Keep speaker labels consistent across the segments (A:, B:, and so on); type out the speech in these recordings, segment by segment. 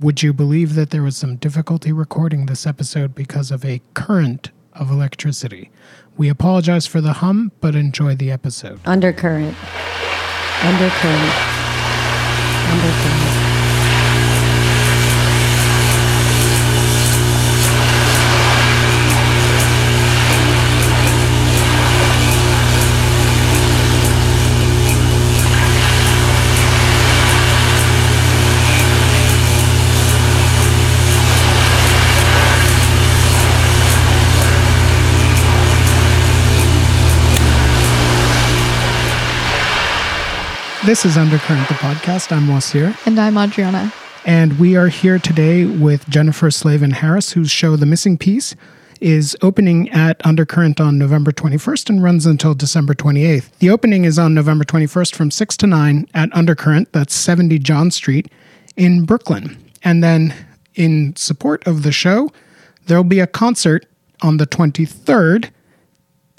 A: Would you believe that there was some difficulty recording this episode because of a current of electricity? We apologize for the hum, but enjoy the episode.
B: Undercurrent. Undercurrent. Undercurrent.
A: This is Undercurrent, the podcast. I'm Wasir.
C: And I'm Adriana.
A: And we are here today with Jennifer Slavin Harris, whose show, The Missing Piece, is opening at Undercurrent on November 21st and runs until December 28th. The opening is on November 21st from 6 to 9 at Undercurrent, that's 70 John Street in Brooklyn. And then in support of the show, there'll be a concert on the 23rd,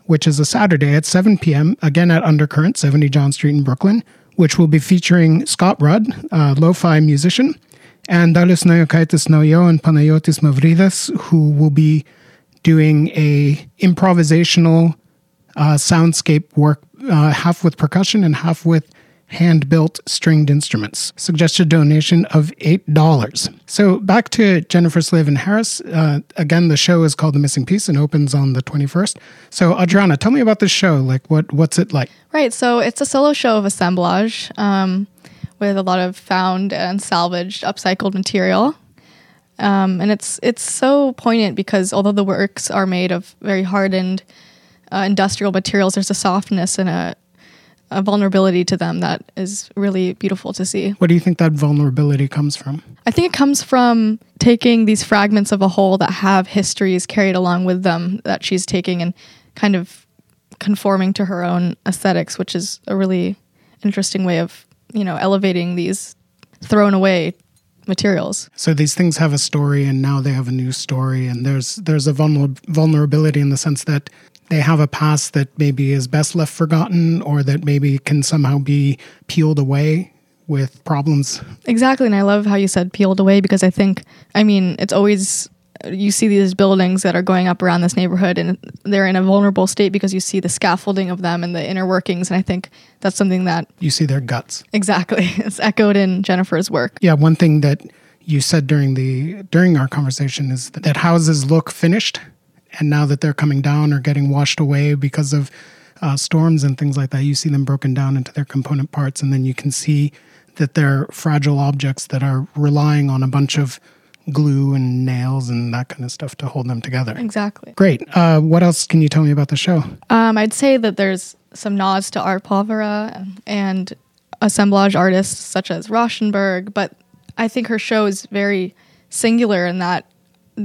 A: which is a Saturday at 7 p.m., again at Undercurrent, 70 John Street in Brooklyn which will be featuring Scott Rudd, a lo-fi musician, and Dalis Noyokaitis Noyo and Panayotis Mavridas, who will be doing a improvisational uh, soundscape work, uh, half with percussion and half with hand built stringed instruments. Suggested donation of $8. So back to Jennifer Slavin Harris. Uh, again, the show is called The Missing Piece and opens on the 21st. So, Adriana, tell me about this show. Like, what what's it like?
C: Right. So, it's a solo show of assemblage um, with a lot of found and salvaged, upcycled material. Um, and it's it's so poignant because although the works are made of very hardened uh, industrial materials, there's a softness and a a vulnerability to them that is really beautiful to see.
A: What do you think that vulnerability comes from?
C: I think it comes from taking these fragments of a whole that have histories carried along with them that she's taking and kind of conforming to her own aesthetics, which is a really interesting way of, you know, elevating these thrown away materials.
A: So these things have a story and now they have a new story and there's there's a vulner- vulnerability in the sense that they have a past that maybe is best left forgotten or that maybe can somehow be peeled away with problems.
C: Exactly. And I love how you said peeled away because I think, I mean, it's always, you see these buildings that are going up around this neighborhood and they're in a vulnerable state because you see the scaffolding of them and the inner workings. And I think that's something that
A: you see their guts.
C: Exactly. It's echoed in Jennifer's work.
A: Yeah. One thing that you said during the during our conversation is that houses look finished and now that they're coming down or getting washed away because of uh, storms and things like that, you see them broken down into their component parts, and then you can see that they're fragile objects that are relying on a bunch of glue and nails and that kind of stuff to hold them together.
C: Exactly.
A: Great. Uh, what else can you tell me about the show?
C: Um, I'd say that there's some nods to Art Povera and assemblage artists such as Rauschenberg, but I think her show is very singular in that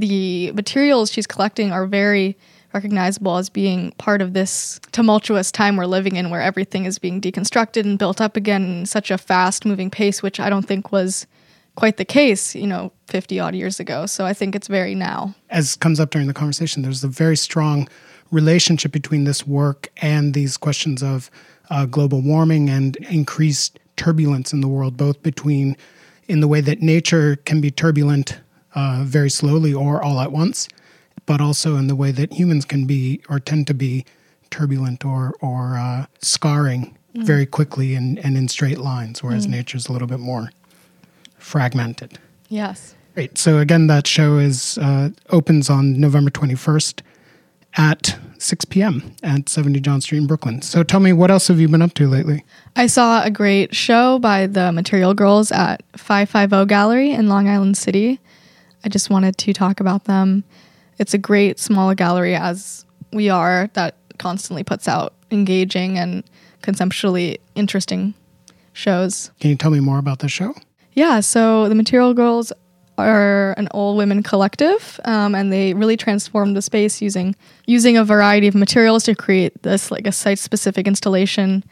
C: the materials she's collecting are very recognizable as being part of this tumultuous time we're living in where everything is being deconstructed and built up again in such a fast moving pace which i don't think was quite the case you know 50 odd years ago. So i think it's very now.
A: As comes up during the conversation there's a very strong relationship between this work and these questions of uh, global warming and increased turbulence in the world both between in the way that nature can be turbulent uh, very slowly or all at once, but also in the way that humans can be or tend to be turbulent or or uh, scarring mm. very quickly and, and in straight lines, whereas mm. nature's a little bit more fragmented.
C: Yes.
A: Great. So again, that show is uh, opens on November twenty first at 6 p.m. at 70 John Street in Brooklyn. So tell me, what else have you been up to lately?
C: I saw a great show by the Material Girls at 550 Gallery in Long Island City. I just wanted to talk about them. It's a great small gallery as we are that constantly puts out engaging and conceptually interesting shows.
A: Can you tell me more about the show?
C: Yeah, so the Material Girls are an all women collective, um, and they really transformed the space using using a variety of materials to create this like a site specific installation.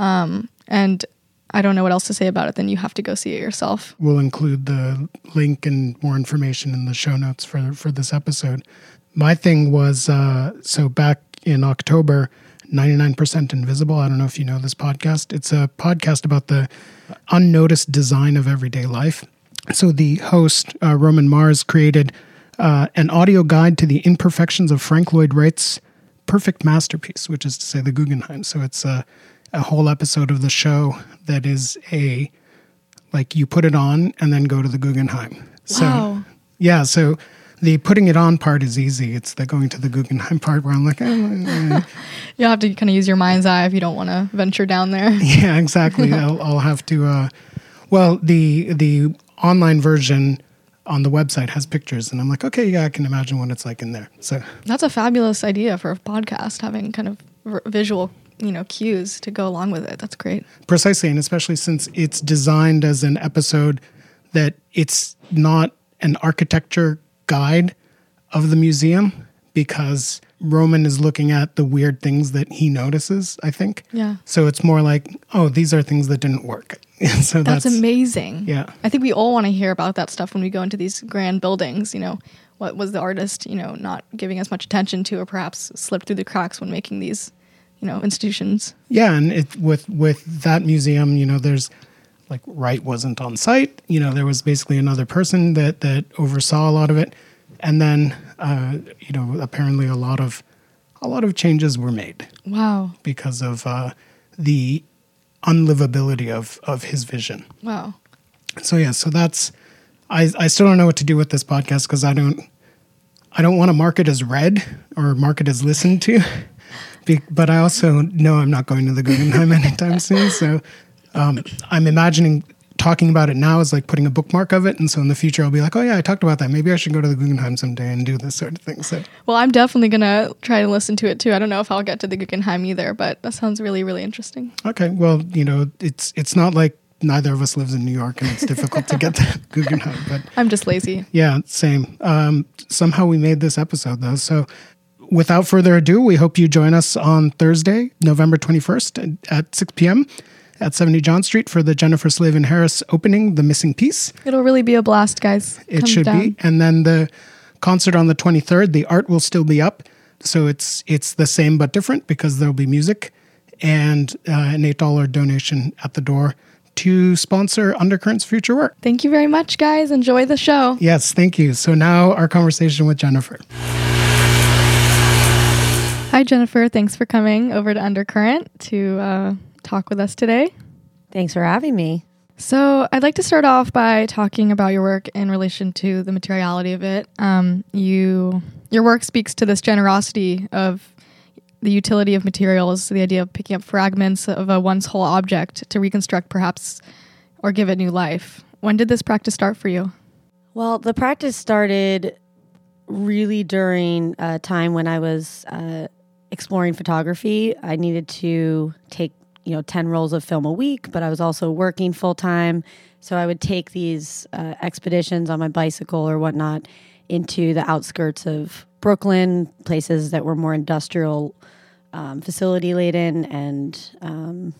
C: Um, and I don't know what else to say about it. Then you have to go see it yourself.
A: We'll include the link and more information in the show notes for for this episode. My thing was uh, so back in October, 99% Invisible. I don't know if you know this podcast. It's a podcast about the unnoticed design of everyday life. So the host, uh, Roman Mars, created uh, an audio guide to the imperfections of Frank Lloyd Wright's perfect masterpiece, which is to say the Guggenheim. So it's a, a whole episode of the show that is a like you put it on and then go to the Guggenheim. So
C: Wow.
A: yeah, so the putting it on part is easy. It's the going to the Guggenheim part where I'm like, eh,
C: You'll have to kind of use your mind's eye if you don't want to venture down there.
A: yeah, exactly. I'll, I'll have to. Uh, well, the the online version on the website has pictures, and I'm like, okay, yeah, I can imagine what it's like in there. So
C: That's a fabulous idea for a podcast, having kind of visual, you know, cues to go along with it. That's great.
A: precisely, and especially since it's designed as an episode that it's not an architecture guide of the museum because Roman is looking at the weird things that he notices. I think.
C: Yeah.
A: So it's more like, oh, these are things that didn't work. so
C: That's,
A: that's,
C: amazing.
A: Yeah.
C: I think we all want to hear about that stuff when we go into these grand buildings. You know, what was the artist, you know, not giving as much attention to or perhaps slipped through the cracks when making these, you know, institutions.
A: Yeah, and it with with that museum, you know, there's like Wright wasn't on site. You know, there was basically another person that that oversaw a lot of it, and then uh, you know, apparently a lot of a lot of changes were made
C: Wow.
A: because of uh, the unlivability of of his vision.
C: Wow.
A: So yeah, so that's I I still don't know what to do with this podcast because I don't I don't want to mark it as read or mark it as listened to, Be, but I also know I'm not going to the Guggenheim anytime soon. So um, I'm imagining talking about it now is like putting a bookmark of it, and so in the future I'll be like, oh yeah, I talked about that. Maybe I should go to the Guggenheim someday and do this sort of thing. So
C: Well, I'm definitely going to try to listen to it too. I don't know if I'll get to the Guggenheim either, but that sounds really, really interesting.
A: okay, well you know it's it's not like neither of us lives in New York and it's difficult to get to Guggenheim, but
C: I'm just lazy.
A: Yeah, same. Um, somehow we made this episode though. So without further ado, we hope you join us on Thursday, November 21st at 6 p.m. at 70 John Street for the Jennifer Slavin Harris opening, The Missing Piece.
C: It'll really be a blast, guys.
A: It
C: Come
A: should
C: down.
A: be. And then the concert on the 23rd, the art will still be up. So it's it's the same but different because there'll be music and uh, an $8 donation at the door to sponsor Undercurrent's future work.
C: Thank you very much, guys. Enjoy the show.
A: Yes, thank you. So now our conversation with Jennifer.
C: Hi, Jennifer. Thanks for coming over to Undercurrent to uh, talk with us today.
B: Thanks for having me.
C: So, I'd like to start off by talking about your work in relation to the materiality of it. Um, you, your work speaks to this generosity of the utility of materials, the idea of picking up fragments of a once whole object to reconstruct, perhaps, or give it new life. When did this practice start for you?
B: Well, the practice started really during a time when I was uh, exploring photography. I needed to take, you know, 10 rolls of film a week, but I was also working full time. So I would take these uh, expeditions on my bicycle or whatnot into the outskirts of Brooklyn, places that were more industrial, um, facility laden, and um,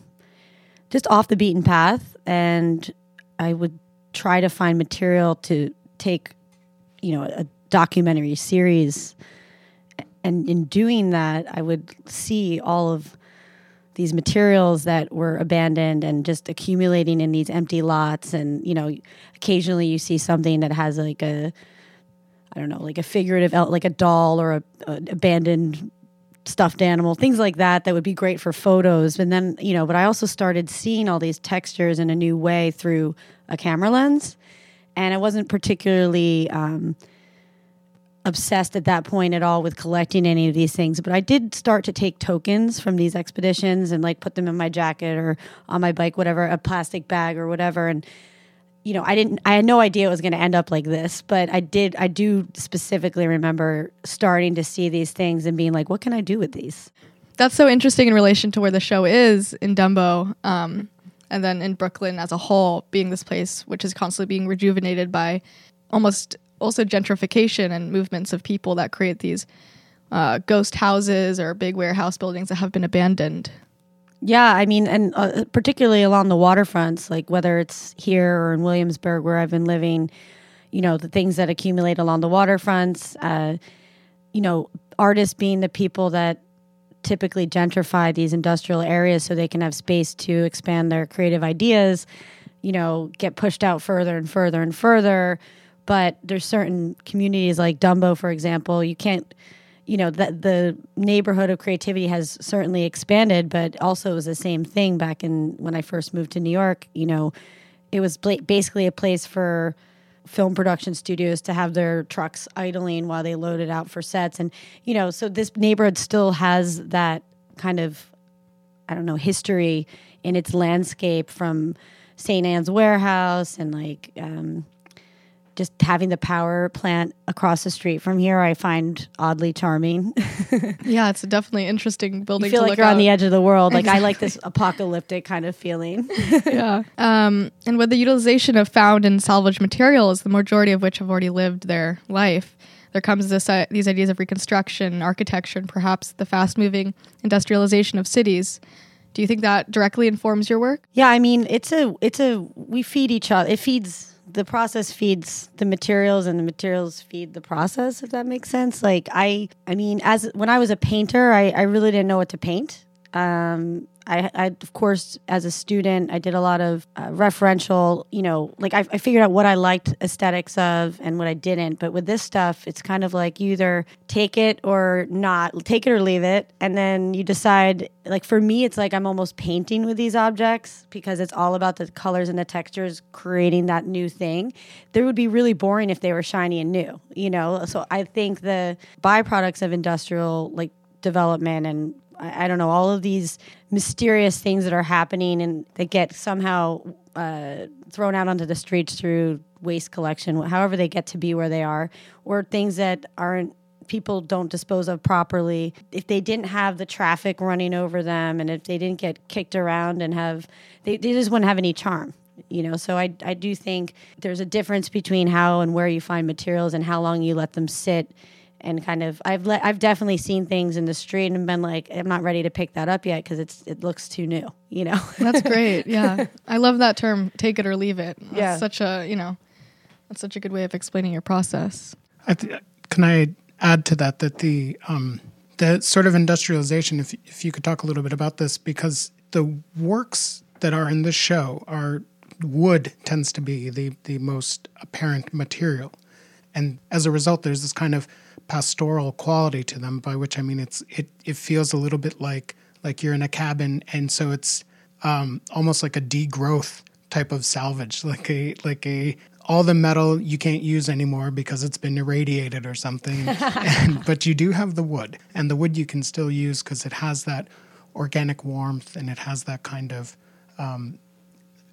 B: just off the beaten path. And I would try to find material to take, you know, a documentary series. And in doing that, I would see all of these materials that were abandoned and just accumulating in these empty lots. And, you know, occasionally you see something that has like a, I don't know, like a figurative, like a doll or a, a abandoned stuffed animal, things like that, that would be great for photos. And then, you know, but I also started seeing all these textures in a new way through a camera lens. And I wasn't particularly um, obsessed at that point at all with collecting any of these things. But I did start to take tokens from these expeditions and like put them in my jacket or on my bike, whatever, a plastic bag or whatever. And you know, I didn't, I had no idea it was going to end up like this, but I did, I do specifically remember starting to see these things and being like, what can I do with these?
C: That's so interesting in relation to where the show is in Dumbo, um, and then in Brooklyn as a whole, being this place which is constantly being rejuvenated by almost also gentrification and movements of people that create these uh, ghost houses or big warehouse buildings that have been abandoned.
B: Yeah, I mean, and uh, particularly along the waterfronts, like whether it's here or in Williamsburg, where I've been living, you know, the things that accumulate along the waterfronts, uh, you know, artists being the people that typically gentrify these industrial areas so they can have space to expand their creative ideas. you know, get pushed out further and further and further. But there's certain communities like Dumbo, for example, you can't, you know, that the neighborhood of creativity has certainly expanded, but also it was the same thing back in when I first moved to New York. You know, it was basically a place for film production studios to have their trucks idling while they loaded out for sets and you know so this neighborhood still has that kind of i don't know history in its landscape from st ann's warehouse and like um, just having the power plant across the street from here i find oddly charming
C: Yeah, it's definitely interesting building.
B: you feel like you're on the edge of the world like i like this apocalyptic kind of feeling
C: yeah. Um, and with the utilization of found and salvaged materials, the majority of which have already lived their life, there comes this uh, these ideas of reconstruction, architecture, and perhaps the fast-moving industrialization of cities. Do you think that directly informs your work?
B: Yeah, I mean, it's a it's a we feed each other. It feeds the process feeds the materials and the materials feed the process if that makes sense. Like I I mean, as when I was a painter, I I really didn't know what to paint. Um I, I of course as a student I did a lot of uh, referential you know like I, I figured out what I liked aesthetics of and what I didn't. But with this stuff it's kind of like you either take it or not take it or leave it. And then you decide like for me it's like I'm almost painting with these objects because it's all about the colors and the textures creating that new thing. They would be really boring if they were shiny and new you know? So I think the byproducts of industrial like development and I, don't know all of these mysterious things that are happening and that get somehow uh, thrown out onto the streets through waste collection, however they get to be where they are, or things that aren't people don't dispose of properly. If they didn't have the traffic running over them, and if they didn't get kicked around and have, they, they just wouldn't have any charm. You know, so I, I do think there's a difference between how and where you find materials and how long you let them sit and kind of I've let I've definitely seen things in the street and been like I'm not ready to pick that up yet because it's it looks too new, you know.
C: That's great. Yeah, I love that term. Take it or leave it. That's
B: Yeah.
C: such a you know, that's such a good way of explaining your process.
A: I th- can I add to that that the um, the sort of industrialization, if if you could talk a little bit about this, because the works that are in this show are wood tends to be the the most apparent material, and as a result, there's this kind of pastoral quality to them. By which I mean it's it it feels a little bit like like you're in a cabin, and so it's um, almost like a degrowth type of salvage, like a like a all the metal you can't use anymore because it's been irradiated or something. and, but you do have the wood, and the wood you can still use because it has that organic warmth and it has that kind of um,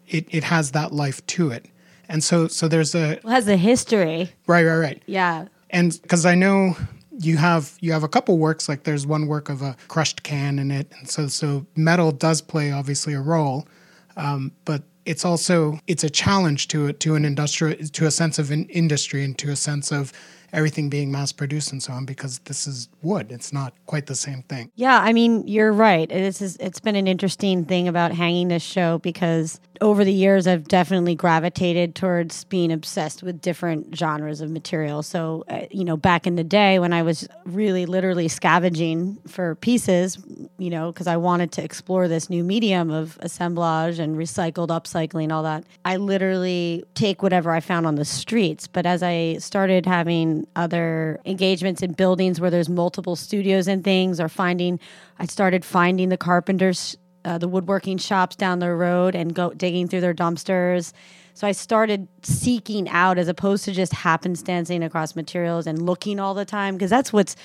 A: it it has that life to it. And so so there's a
B: It has a history.
A: right right right
B: Yeah.
A: And because I know you have you have a couple works like there's one work of a crushed can in it, and so so metal does play obviously a role, um, but it's also it's a challenge to it to an industrial to a sense of an industry and to a sense of everything being mass produced and so on because this is wood. It's not quite the same thing.
B: Yeah, I mean, you're right. Is it's been an interesting thing about hanging this show because over the years I've definitely gravitated towards being obsessed with different genres of material. So, uh, you know, back in the day when I was really literally scavenging for pieces, you know, because I wanted to explore this new medium of assemblage and recycled upcycling all that. I literally take whatever I found on the streets, but as I started having other engagements in buildings where there's multiple studios and things or finding I started finding the carpenters uh, the woodworking shops down the road and go digging through their dumpsters. So I started seeking out as opposed to just happenstancing across materials and looking all the time because that's what's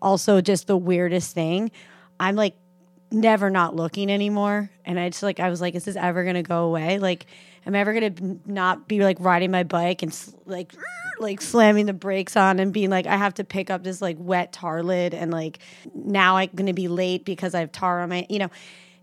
B: also just the weirdest thing. I'm like never not looking anymore, and I just like I was like, is this ever gonna go away? Like, am I ever gonna not be like riding my bike and like like slamming the brakes on and being like, I have to pick up this like wet tar lid and like now I'm gonna be late because I have tar on my you know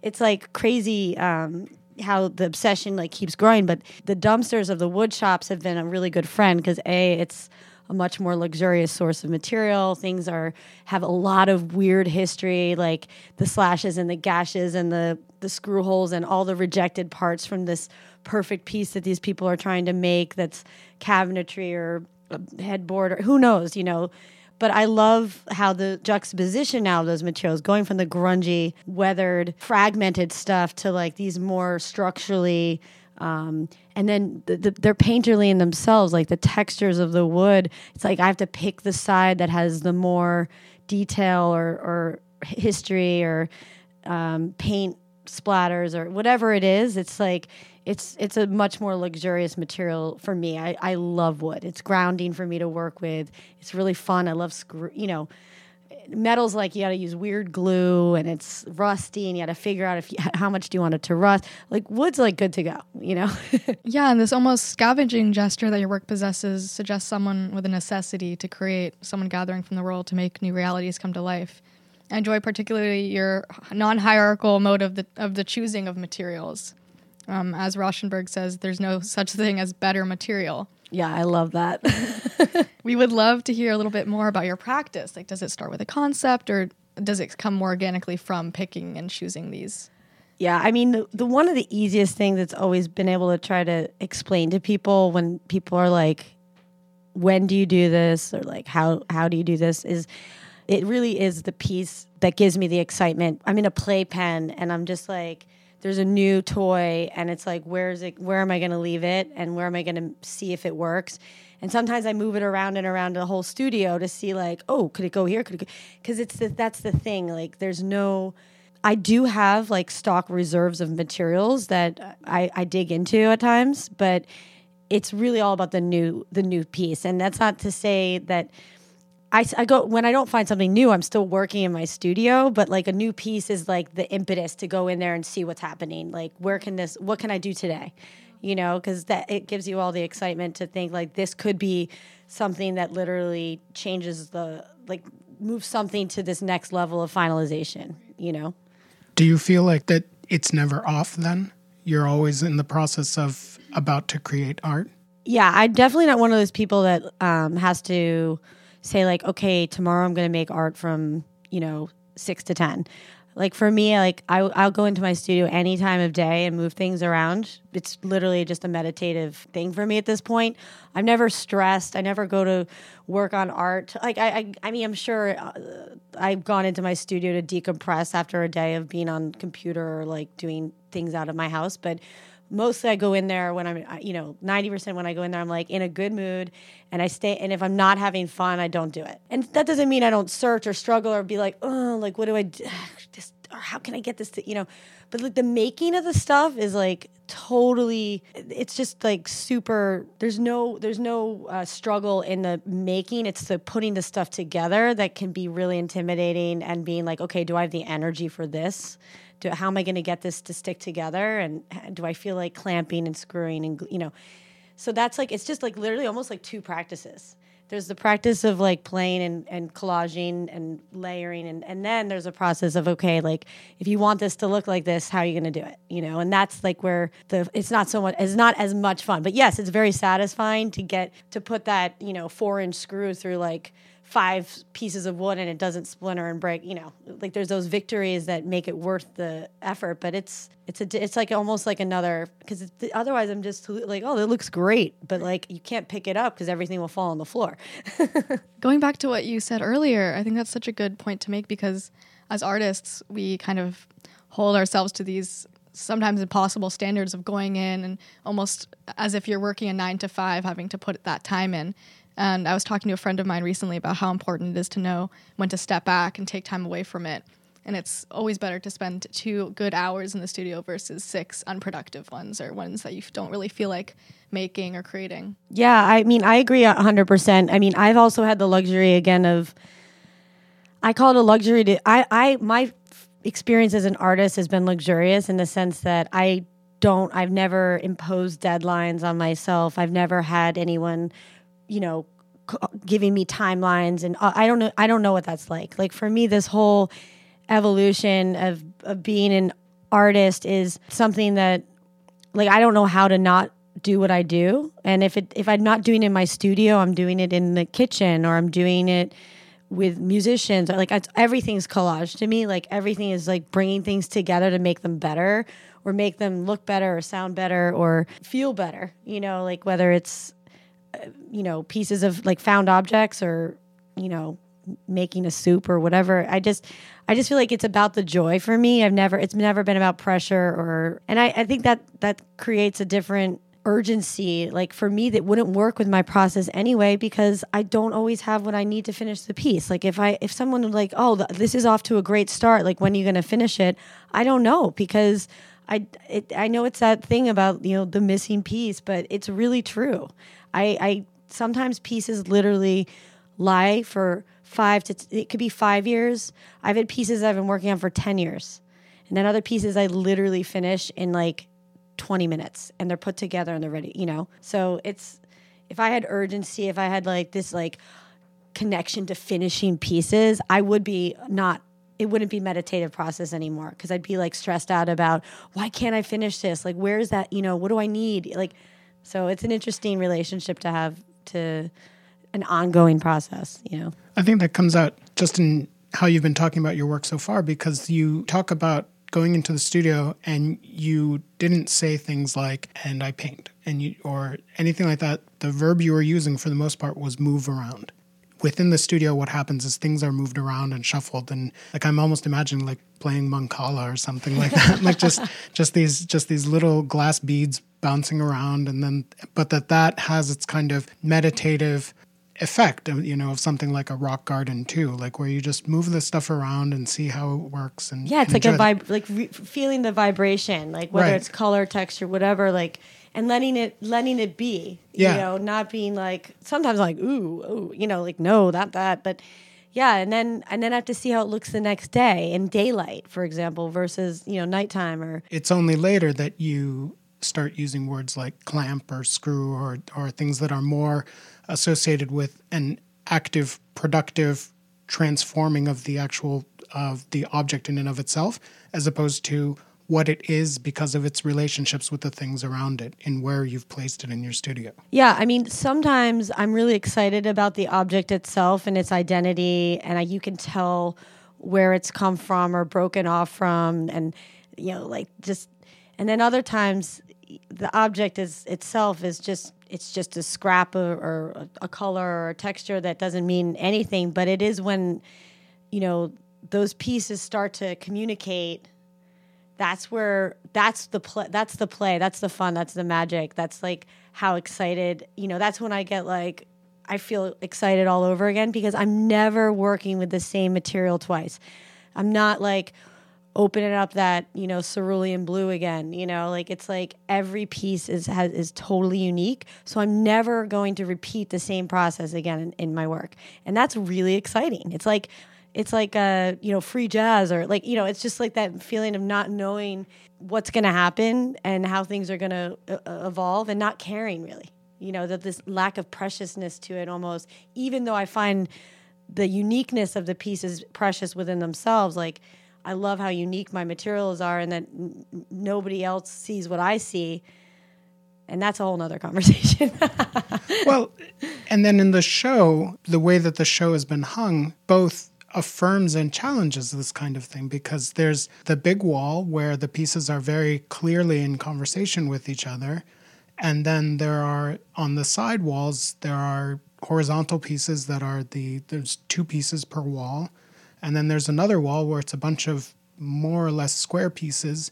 B: it's like crazy um, how the obsession like keeps growing. But the dumpsters of the wood shops have been a really good friend because a it's a much more luxurious source of material. Things are have a lot of weird history, like the slashes and the gashes and the the screw holes and all the rejected parts from this perfect piece that these people are trying to make. That's cabinetry or a headboard or who knows, you know but I love how the juxtaposition now of those materials, going from the grungy, weathered, fragmented stuff to like these more structurally Um, and then the, the, they're painterly in themselves, like the textures of the wood. It's like I have to pick the side that has the more detail or, or history or um, paint splatters or whatever it is. It's like it's it's a much more luxurious material for me. I, I love wood. It's grounding for me to work with. It's really fun. I love screw. You know, metal's like you got to use weird glue and it's rusty and you got to figure out if you, how much do you want it to rust. Like wood's like good to go. You know.
C: yeah, and this almost scavenging gesture that your work possesses suggests someone with a necessity to create, someone gathering from the world to make new realities come to life. I enjoy particularly your non-hierarchical mode of the of the choosing of materials. Um, as Rauschenberg says, there's no such thing as better material.
B: Yeah, I love that.
C: we would love to hear a little bit more about your practice. Like, does it start with a concept or does it come more organically from picking and choosing these?
B: Yeah, I mean, the, the one of the easiest things that's always been able to try to explain to people when people are like, when do you do this? Or like, how, how do you do this? Is it really is the piece that gives me the excitement. I'm in a playpen and I'm just like, there's a new toy and it's like where is it where am i going to leave it and where am i going to see if it works? And sometimes i move it around and around the whole studio to see like oh could it go here? Could it because it's the, that's the thing like there's no i do have like stock reserves of materials that i, I dig into at times but it's really all about the new the new piece. And that's not to say that I, I go when I don't find something new, I'm still working in my studio, but like a new piece is like the impetus to go in there and see what's happening. Like, where can this, what can I do today? You know, because that it gives you all the excitement to think like this could be something that literally changes the, like, moves something to this next level of finalization, you know?
A: Do you feel like that it's never off then? You're always in the process of about to create art?
B: Yeah, I'm definitely not one of those people that um, has to say like, okay, tomorrow I'm going to make art from, you know, six to 10. Like for me, like I, I'll go into my studio any time of day and move things around. It's literally just a meditative thing for me at this point. I'm never stressed. I never go to work on art. Like I, I, I mean, I'm sure uh, I've gone into my studio to decompress after a day of being on computer or like doing things out of my house, but mostly I go in there when I'm, you know, 90% when I go in there, I'm like in a good mood and I stay. And if I'm not having fun, I don't do it. And that doesn't mean I don't search or struggle or be like, oh, like, what do I do? Just, or how can I get this to, you know, but like the making of the stuff is like totally, it's just like super, there's no, there's no uh, struggle in the making. It's the putting the stuff together that can be really intimidating and being like, okay, do I have the energy for this? Do, how am I going to get this to stick together? And uh, do I feel like clamping and screwing and, you know, so that's like, it's just like literally almost like two practices. There's the practice of like playing and, and collaging and layering. And, and then there's a process of, okay, like if you want this to look like this, how are you going to do it? You know, and that's like where the, it's not so much, it's not as much fun, but yes, it's very satisfying to get, to put that, you know, four inch screw through like, five pieces of wood and it doesn't splinter and break you know like there's those victories that make it worth the effort but it's it's a it's like almost like another because otherwise i'm just like oh it looks great but like you can't pick it up because everything will fall on the floor.
C: Going back to what you said earlier i think that's such a good point to make because as artists we kind of hold ourselves to these sometimes impossible standards of going in and almost as if you're working a nine to five having to put that time in and I was talking to a friend of mine recently about how important it is to know when to step back and take time away from it. And it's always better to spend two good hours in the studio versus six unproductive ones or ones that you don't really feel like making or creating.
B: Yeah, I mean, I agree 100%. I mean, I've also had the luxury again of, I call it a luxury to, I, I, my experience as an artist has been luxurious in the sense that I don't, I've never imposed deadlines on myself. I've never had anyone you know, giving me timelines and uh, I don't know I don't know what that's like. Like for me this whole evolution of of being an artist is something that like I don't know how to not do what I do. And if it if I'm not doing it in my studio, I'm doing it in the kitchen or I'm doing it with musicians or like everything's collage to me. Like everything is like bringing things together to make them better or make them look better or sound better or feel better. You know, like whether it's you know pieces of like found objects or you know making a soup or whatever. I just I just feel like it's about the joy for me. I've never it's never been about pressure or and I, I think that that creates a different urgency like for me that wouldn't work with my process anyway because I don't always have what I need to finish the piece. Like if I if someone would like, "Oh, this is off to a great start. Like when are you going to finish it?" I don't know because I it, I know it's that thing about, you know, the missing piece, but it's really true. I I sometimes pieces literally lie for 5 to it could be 5 years. I've had pieces I've been working on for 10 years. And then other pieces I literally finish in like 20 minutes and they're put together and they're ready, you know? So it's, if I had urgency, if I had like this like connection to finishing pieces, I would be not, it wouldn't be meditative process anymore because I'd be like stressed out about why can't I finish this? Like, where's that, you know, what do I need? Like, so it's an interesting relationship to have to an ongoing process, you know?
A: I think that comes out just in how you've been talking about your work so far because you talk about going into the studio and you didn't say things like and i paint and you or anything like that the verb you were using for the most part was move around within the studio what happens is things are moved around and shuffled. And like i'm almost imagining like playing mancala or something like that. Like just just these just these little glass beads bouncing around. And then but that that has its kind of meditative effect uh, you know of something like a rock garden too like where you just move the stuff around and see how it works and
B: yeah it's
A: and
B: like a vibe like re- feeling the vibration like whether
A: Right.
B: it's color texture whatever like and letting it letting it be
A: Yeah.
B: you know not being like sometimes like ooh ooh you know like no not that but yeah and then and then i have to see how it looks the next day in daylight for example versus you know nighttime or
A: it's only later that you start using words like clamp or screw or or things that are more associated with an active productive transforming of the actual of the object in and of itself as opposed to what it is because of its relationships with the things around it and where you've placed it in your studio.
B: Yeah, I mean, sometimes I'm really excited about the object itself and its identity, and I, you can tell where it's come from or broken off from, and you know, like just. And then other times, the object is itself is just it's just a scrap or, or a color or a texture that doesn't mean anything. But it is when you know those pieces start to communicate that's where that's the play that's the play that's the fun that's the magic that's like how excited you know that's when i get like i feel excited all over again because i'm never working with the same material twice. I'm not like opening up that you know cerulean blue again you know like it's like every piece is has, is totally unique. So i'm never going to repeat the same process again in, in my work. And that's really exciting. It's like it's like uh you know free jazz or like you know it's just like that feeling of not knowing what's going to happen and how things are going to uh, evolve and not caring really. You know that this lack of preciousness to it almost even though i find the uniqueness of the pieces precious within themselves like i love how unique my materials are and that n- nobody else sees what i see. And that's a whole nother conversation.
A: Well, and then in the show, the way that the show has been hung, both affirms and challenges this kind of thing because there's the big wall where the pieces are very clearly in conversation with each other. And then there are on the side walls, there are horizontal pieces that are the, there's two pieces per wall. And then there's another wall where it's a bunch of more or less square pieces,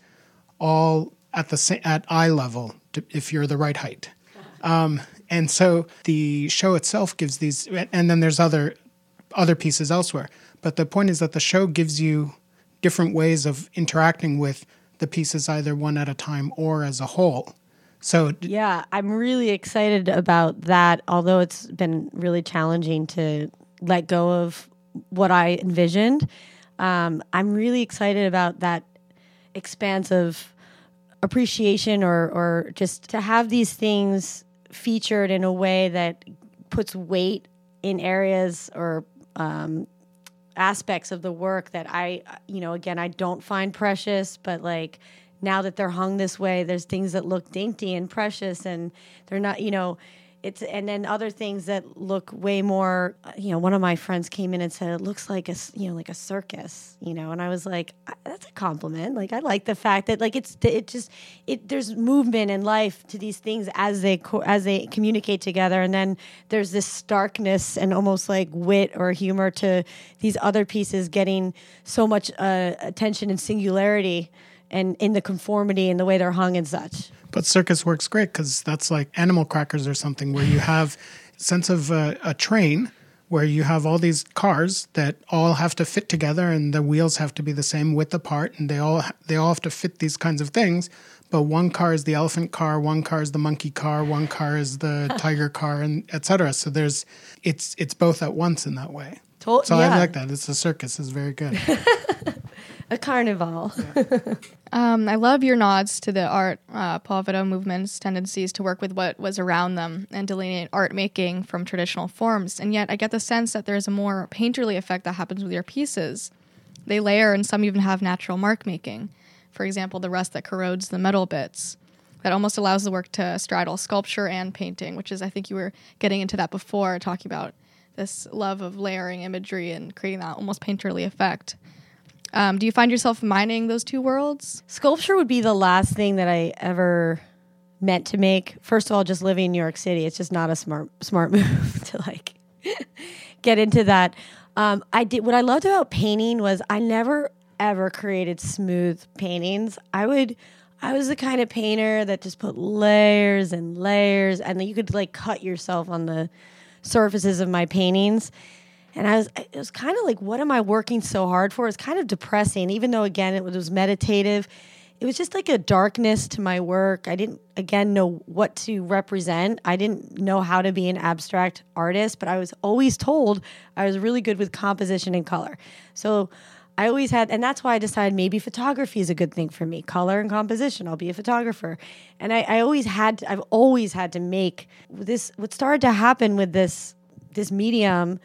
A: all at the sa- at eye level, if you're the right height. Um, and so the show itself gives these, and then there's other other pieces elsewhere. But the point is that the show gives you different ways of interacting with the pieces, either one at a time or as a whole. So
B: Yeah, I'm really excited about that. Although it's been really challenging to let go of what I envisioned, um, I'm really excited about that expansive appreciation or or just to have these things featured in a way that puts weight in areas or um, aspects of the work that I, you know, again, I don't find precious, but like now that they're hung this way, there's things that look dainty and precious, and they're not, you know, it's and then other things that look way more you know one of my friends came in and said it looks like a you know like a circus you know and i was like that's a compliment. Like i like the fact that like it's it just it there's movement and life to these things as they co- as they communicate together. And then there's this starkness and almost like wit or humor to these other pieces getting so much uh, attention and singularity and in the conformity and the way they're hung and such
A: But circus works great because that's like animal crackers or something where you have sense of uh, a train where you have all these cars that all have to fit together and the wheels have to be the same width apart and they all they all have to fit these kinds of things. But one car is the elephant car, one car is the monkey car, one car is the tiger car, and etc. So there's it's it's both at once in that way. So
B: yeah.
A: I like that. It's a circus. It's very good.
B: a carnival
C: Um, I love your nods to the art uh, Povera movement's tendencies to work with what was around them and delineate art making from traditional forms. And yet, I get the sense that there's a more painterly effect that happens with your pieces. They layer, and some even have natural mark making. For example, the rust that corrodes the metal bits. That almost allows the work to straddle sculpture and painting, which is, I think you were getting into that before, talking about this love of layering imagery and creating that almost painterly effect. Um, do you find yourself mining those two worlds?
B: Sculpture would be the last thing that I ever meant to make. First of all, just living in New York City, it's just not a smart smart move to like get into that. Um, I did what I loved about painting was I never ever created smooth paintings. I would I was the kind of painter that just put layers and layers and you could like cut yourself on the surfaces of my paintings. And I was, it was kind of like, what am I working so hard for? It's kind of depressing, even though, again, it was meditative. It was just like a darkness to my work. I didn't, again, know what to represent. I didn't know how to be an abstract artist, but I was always told I was really good with composition and color. So I always had, and that's why I decided maybe photography is a good thing for me color and composition. I'll be a photographer. And I, I always had, to, I've always had to make this, what started to happen with this, this medium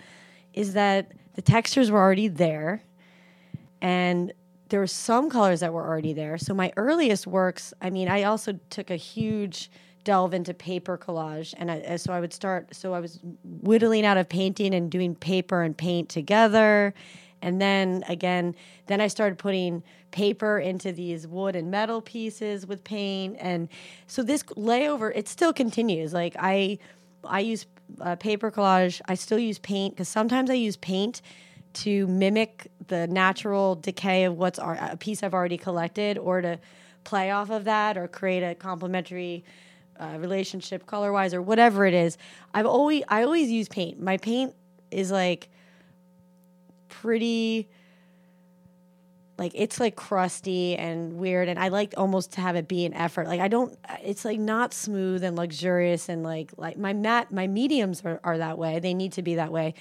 B: is that the textures were already there and there were some colors that were already there. So my earliest works, I mean, I also took a huge delve into paper collage and I, so I would start so I was whittling out of painting and doing paper and paint together. And then again, then I started putting paper into these wood and metal pieces with paint and so this layover it still continues. Like I I use uh, paper collage. I still use paint because sometimes I use paint to mimic the natural decay of what's ar- a piece I've already collected, or to play off of that, or create a complementary uh, relationship color wise, or whatever it is. I've always I always use paint. My paint is like pretty like it's like crusty and weird and i like almost to have it be an effort. Like i don't it's like not smooth and luxurious and like like my mat my mediums are, are that way. They need to be that way.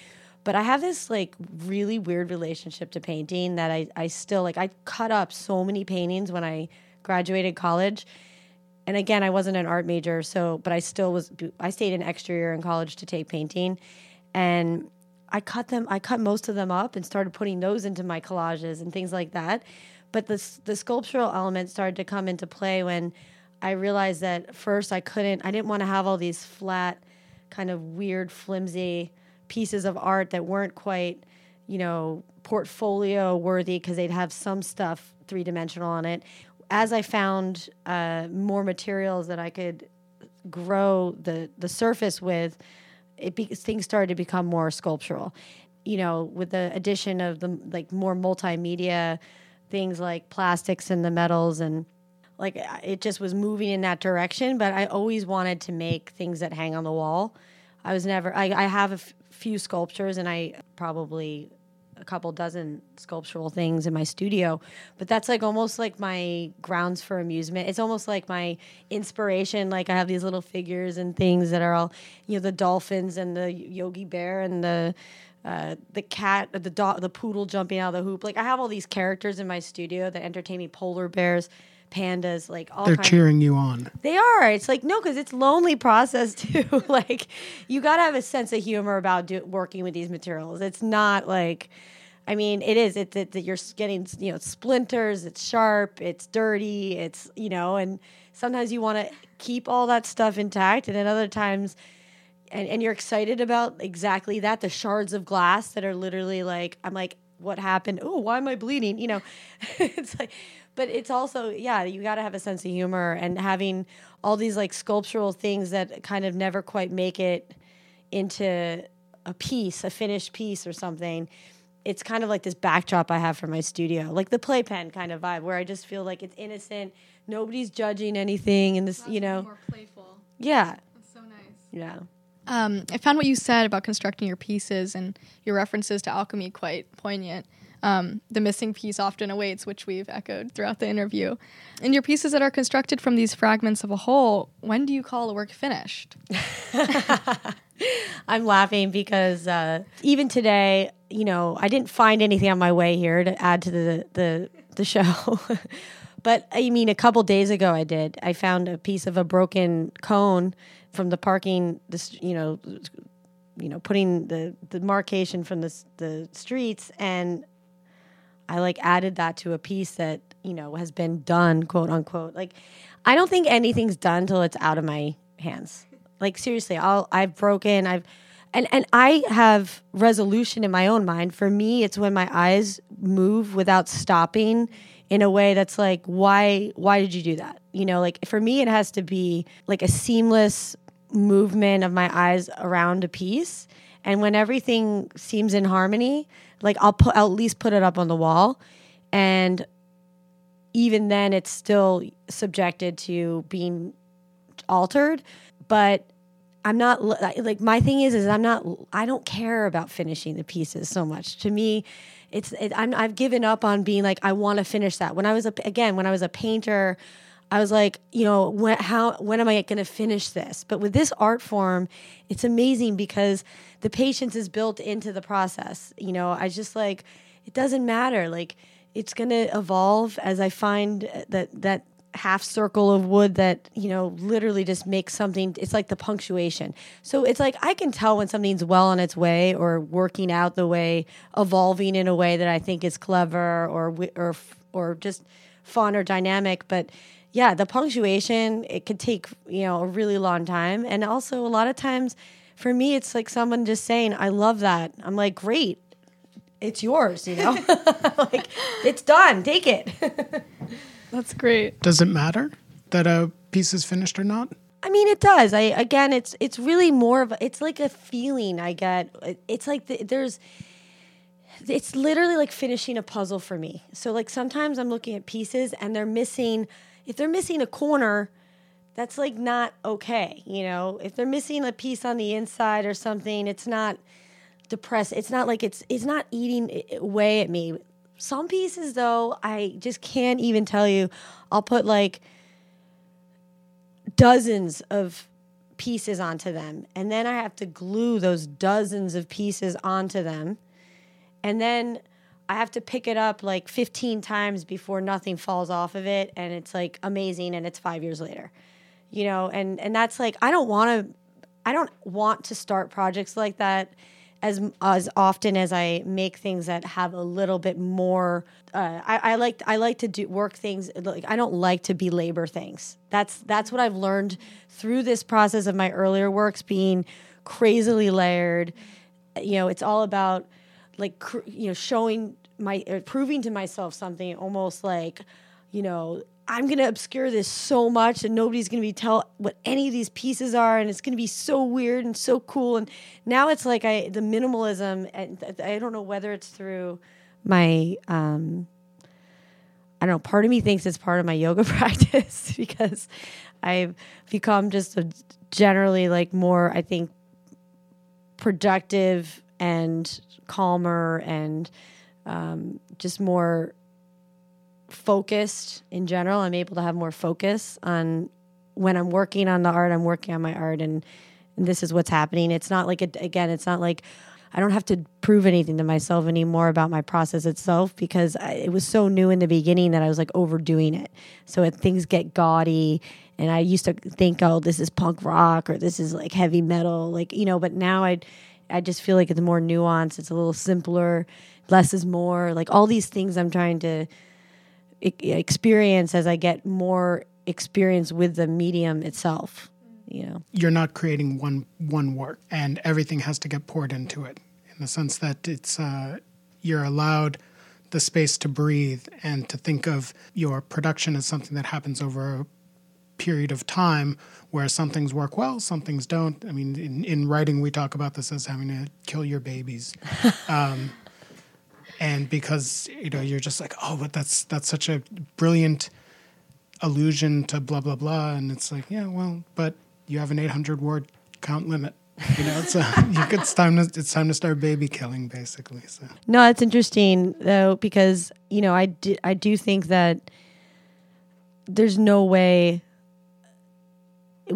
B: But i have this like really weird relationship to painting that i i still like i cut up so many paintings when i graduated college. And again i wasn't an art major so but i still was i stayed an extra year in college to take painting. And I cut them. I cut most of them up and started putting those into my collages and things like that. But the the sculptural element started to come into play when I realized that first I couldn't. I didn't want to have all these flat, kind of weird, flimsy pieces of art that weren't quite, you know, portfolio worthy because they'd have some stuff three dimensional on it. As I found uh, more materials that I could grow the the surface with it be, things started to become more sculptural. You know, with the addition of the like more multimedia things like plastics and the metals and like it just was moving in that direction. But I always wanted to make things that hang on the wall. I was never. I, I have a f- few sculptures and I probably a couple dozen sculptural things in my studio but that's like almost like my grounds for amusement. It's almost like my inspiration. Like i have these little figures and things that are all you know the dolphins and the yogi bear and the uh, the cat the dog the poodle jumping out of the hoop. Like i have all these characters in my studio that entertain me. Polar bears pandas like all
A: They're cheering you on.
B: they are. It's like no, because it's lonely process too. like you got to have a sense of humor about do, working with these materials. It's not like, I mean, it is. It's it, that you're getting you know splinters. It's sharp. It's dirty. It's you know, and sometimes you want to keep all that stuff intact, and then other times and, and you're excited about exactly that the shards of glass that are literally like i'm like what happened. Oh why am i bleeding? You know it's like but it's also yeah you got to have a sense of humor and having all these like sculptural things that kind of never quite make it into a piece a finished piece or something. It's kind of like this backdrop i have for my studio like the playpen kind of vibe where i just feel like it's innocent. Nobody's judging anything and this you know?
C: more playful.
B: yeah.
C: That's so nice.
B: yeah
C: Um, I found what you said about constructing your pieces and your references to alchemy quite poignant. Um, the missing piece often awaits, which we've echoed throughout the interview. In your pieces that are constructed from these fragments of a whole, when do you call a work finished?
B: I'm laughing because uh, even today, you know, I didn't find anything on my way here to add to the the, the show. but I mean, a couple days ago, I did. I found a piece of a broken cone from the parking. This, you know, you know, putting the the marcation from the the streets, and I like added that to a piece that you know has been done, quote unquote. Like, I don't think anything's done till it's out of my hands. Like seriously, I'll I've broken, I've and and I have resolution in my own mind. For me, it's when my eyes move without stopping in a way that's like, why why did you do that? You know, like for me, it has to be like a seamless movement of my eyes around a piece. And when everything seems in harmony, like I'll put I'll at least put it up on the wall. And even then it's still subjected to being altered but i'm not like my thing is is i'm not i don't care about finishing the pieces so much to me it's it, I'm, i've given up on being like i want to finish that when i was a again when i was a painter i was like you know when how when am i going to finish this? But with this art form it's amazing because the patience is built into the process. You know i just like it doesn't matter. Like it's going to evolve as i find uh, that that half circle of wood that you know literally just makes something it's like the punctuation. So it's like i can tell when something's well on its way or working out the way evolving in a way that i think is clever or or or just fun or dynamic but yeah the punctuation it could take you know a really long time and also a lot of times for me it's like someone just saying i love that i'm like great it's yours you know like it's done take it
C: That's great.
A: Does it matter that a piece is finished or not?
B: I mean, it does. I again, it's it's really more of a, it's like a feeling I get. It's like the, there's, it's literally like finishing a puzzle for me. So like sometimes I'm looking at pieces and they're missing. If they're missing a corner, that's like not okay. You know, if they're missing a piece on the inside or something, it's not depressed. It's not like it's it's not eating away at me. Some pieces though, I just can't even tell you. I'll put like dozens of pieces onto them and then I have to glue those dozens of pieces onto them. And then I have to pick it up like 15 times before nothing falls off of it and it's like amazing and it's 5 years later. You know, and and that's like I don't want to I don't want to start projects like that as as often as I make things that have a little bit more. Uh, I, I like I like to do work things like I don't like to belabor things. That's that's what I've learned through this process of my earlier works being crazily layered. You know, it's all about like cr- you know showing my or proving to myself something almost like you know i'm to obscure this so much and nobody's to be tell what any of these pieces are and it's to be so weird and so cool. And now it's like i the minimalism and th- i don't know whether it's through my um I don't know, part of me thinks it's part of my yoga practice because I've become just a generally like more, I think, productive and calmer and um, just more focused in general. I'm able to have more focus on when I'm working on the art, I'm working on my art and, and this is what's happening. It's not like, a, again, it's not like I don't have to prove anything to myself anymore about my process itself because I, it was so new in the beginning that I was like overdoing it. So it, things get gaudy, and I used to think, oh, this is punk rock or this is like heavy metal, like you know. But now I, I just feel like it's more nuanced. It's a little simpler. Less is more. Like all these things I'm trying to experience as I get more experience with the medium itself. you know.
A: you're not creating one one work and everything has to get poured into it in the sense that it's uh, you're allowed the space to breathe and to think of your production as something that happens over a period of time where some things work well some things don't. I mean in, in writing we talk about this as having to kill your babies. Um, and because you know you're just like oh but that's that's such a brilliant allusion to blah blah blah. And it's like yeah well but you have an 800 word count limit. You know it's, uh, you could, it's time to it's time to start baby killing basically so.
B: No, that's interesting though because you know I do, I do think that there's no way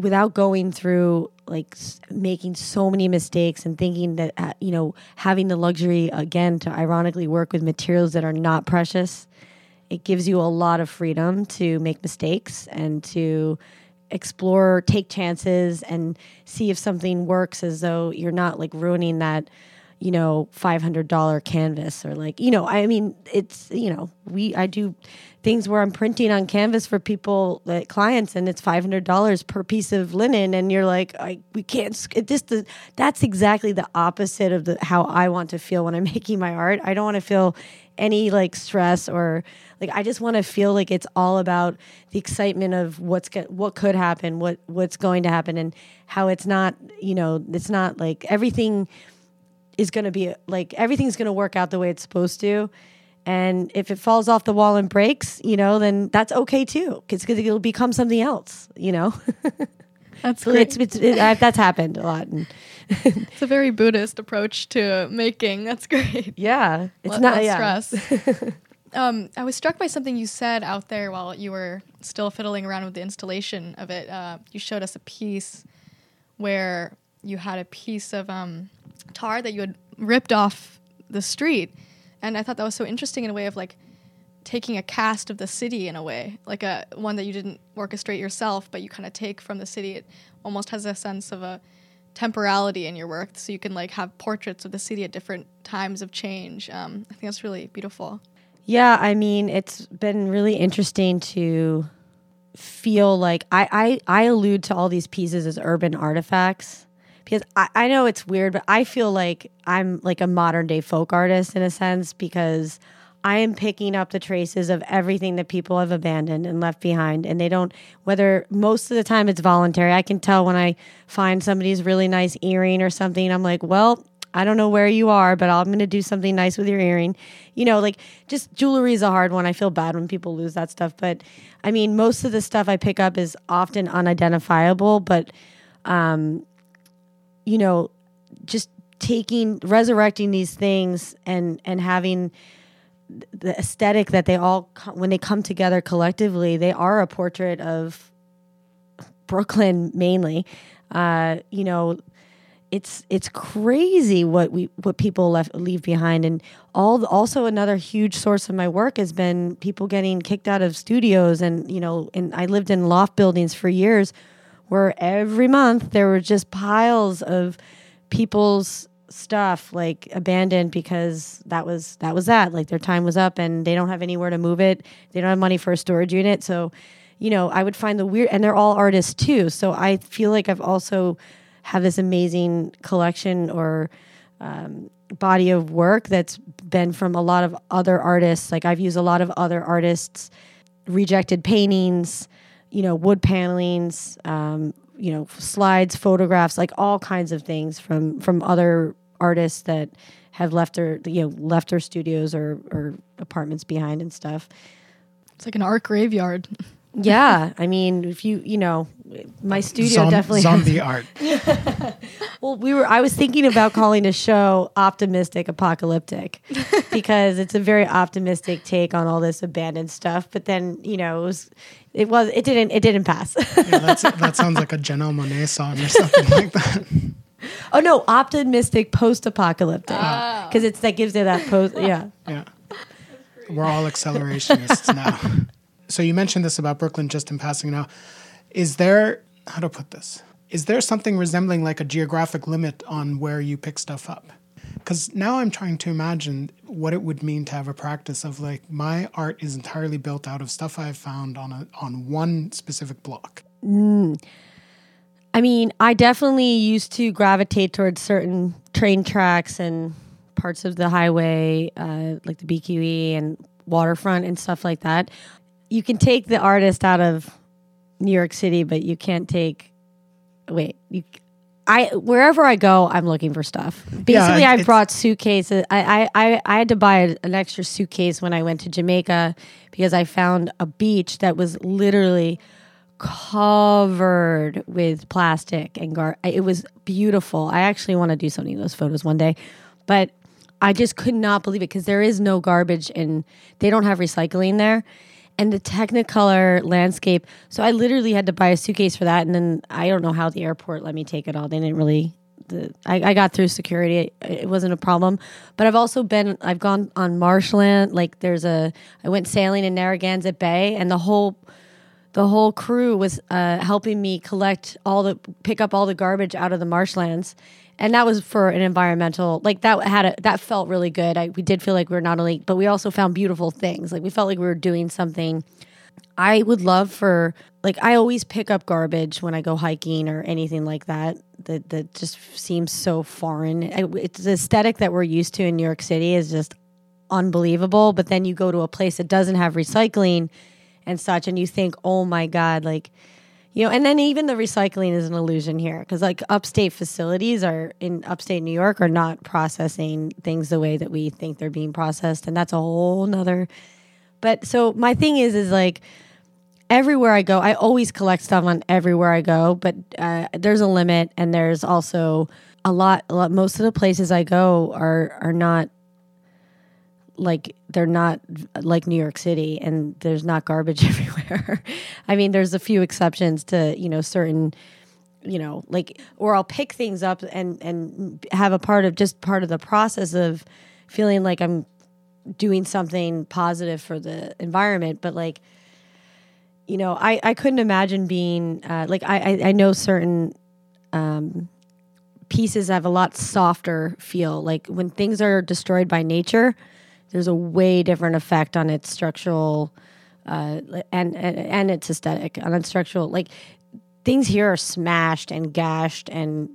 B: without going through like making so many mistakes and thinking that uh, you know having the luxury again to ironically work with materials that are not precious it gives you a lot of freedom to make mistakes and to explore take chances and see if something works as though you're not like ruining that you know $500 canvas or like you know i mean it's you know we i do things where i'm printing on canvas for people like clients and it's $500 per piece of linen and you're like i we can't just the, that's exactly the opposite of the how i want to feel when i'm making my art. I don't want to feel any like stress or like I just want to feel like it's all about the excitement of what's go- what could happen, what what's going to happen, and how it's not you know it's not like everything is going to be like everything's going to work out the way it's supposed to. And if it falls off the wall and breaks, you know, then that's okay too, because it'll become something else, you know.
C: That's great.
B: it's, it's it, I, that's happened a lot. And
C: It's a very Buddhist approach to making. That's great.
B: yeah, it's not yeah.
C: stress. um, I was struck by something you said out there while you were still fiddling around with the installation of it. Uh, you showed us a piece where you had a piece of um, tar that you had ripped off the street, and I thought that was so interesting in a way of like taking a cast of the city in a way, like a one that you didn't orchestrate yourself, but you kind of take from the city. It almost has a sense of a temporality in your work, so you can like have portraits of the city at different times of change. Um, I think that's really beautiful.
B: Yeah, I mean, it's been really interesting to feel like I, I, I allude to all these pieces as urban artifacts because I, I know it's weird, but I feel like I'm like a modern day folk artist in a sense because I am picking up the traces of everything that people have abandoned and left behind. And they don't, whether most of the time it's voluntary. I can tell when I find somebody's really nice earring or something, I'm like, well, I don't know where you are, but I'm going to do something nice with your earring. You know, like just jewelry is a hard one. I feel bad when people lose that stuff. But I mean, most of the stuff I pick up is often unidentifiable, but, um, you know, just taking, resurrecting these things and, and having, the aesthetic that they all when they come together collectively they are a portrait of brooklyn mainly. Uh, you know it's it's crazy what we what people left leave behind. And all also another huge source of my work has been people getting kicked out of studios and you know and I lived in loft buildings for years where every month there were just piles of people's stuff like abandoned because that was that was that. Like their time was up and they don't have anywhere to move it. They don't have money for a storage unit. So you know i would find the weird and they're all artists too. So i feel like i've also have this amazing collection or um, body of work that's been from a lot of other artists. Like i've used a lot of other artists rejected paintings you know wood panelings um, you know slides photographs like all kinds of things from from other artists that have left their you know left their studios or or apartments behind and stuff
C: It's like an art graveyard.
B: yeah i mean if you you know my studio
A: Zom-
B: definitely
A: zombie art
B: well we were i was thinking about calling a show optimistic apocalyptic because it's a very optimistic take on all this abandoned stuff but then you know it was it was it didn't it didn't pass
A: yeah, that's, that sounds like a Janelle Monáe song or something like that
B: Oh no, optimistic post-apocalyptic oh. because it's that gives it that post. Yeah,
A: Yeah. We're all accelerationists now. So you mentioned this about Brooklyn just in passing now. Is there how to put this? Is there something resembling like a geographic limit on where you pick stuff up? Because now I'm trying to imagine what it would mean to have a practice of like my art is entirely built out of stuff I've found on a on one specific block.
B: I mean, I definitely used to gravitate towards certain train tracks and parts of the highway, uh, like the BQE and waterfront and stuff like that. You can take the artist out of New York City, but you can't take. Wait, you. I wherever I go, I'm looking for stuff. Basically,
A: Yeah,
B: I brought suitcases. I, I I I had to buy an extra suitcase when I went to Jamaica because I found a beach that was literally covered with plastic and gar. It was beautiful. I actually want to do something with those photos one day, but I just could not believe it because there is no garbage and they don't have recycling there. And the Technicolor landscape. So I literally had to buy a suitcase for that, and then I don't know how the airport let me take it all. They didn't really. The, I, I got through security. It, it wasn't a problem. But I've also been. I've gone on marshland. Like there's a. I went sailing in Narragansett Bay, and the whole the whole crew was uh, helping me collect all the pick up all the garbage out of the marshlands and that was for an environmental like that had a that felt really good. I, we did feel like we were not only but we also found beautiful things. Like we felt like we were doing something. I would love for like i always pick up garbage when i go hiking or anything like that that, that just seems so foreign. It's the aesthetic that we're used to in new york city is just unbelievable but then you go to a place that doesn't have recycling and such and you think oh my god like you know and then even the recycling is an illusion here because like upstate facilities are in upstate new york are not processing things the way that we think they're being processed and that's a whole nother but so my thing is is like everywhere i go i always collect stuff on everywhere i go but uh, there's a limit and there's also a lot, a lot most of the places i go are are not like they're not like New York City and there's not garbage everywhere. I mean, there's a few exceptions to, you know, certain you know, like or I'll pick things up and and have a part of just part of the process of feeling like I'm doing something positive for the environment, but like you know, I I couldn't imagine being uh, like I, I I know certain um pieces have a lot softer feel. Like when things are destroyed by nature, there's a way different effect on its structural uh, and, and and its aesthetic on its structural. Like things here are smashed and gashed and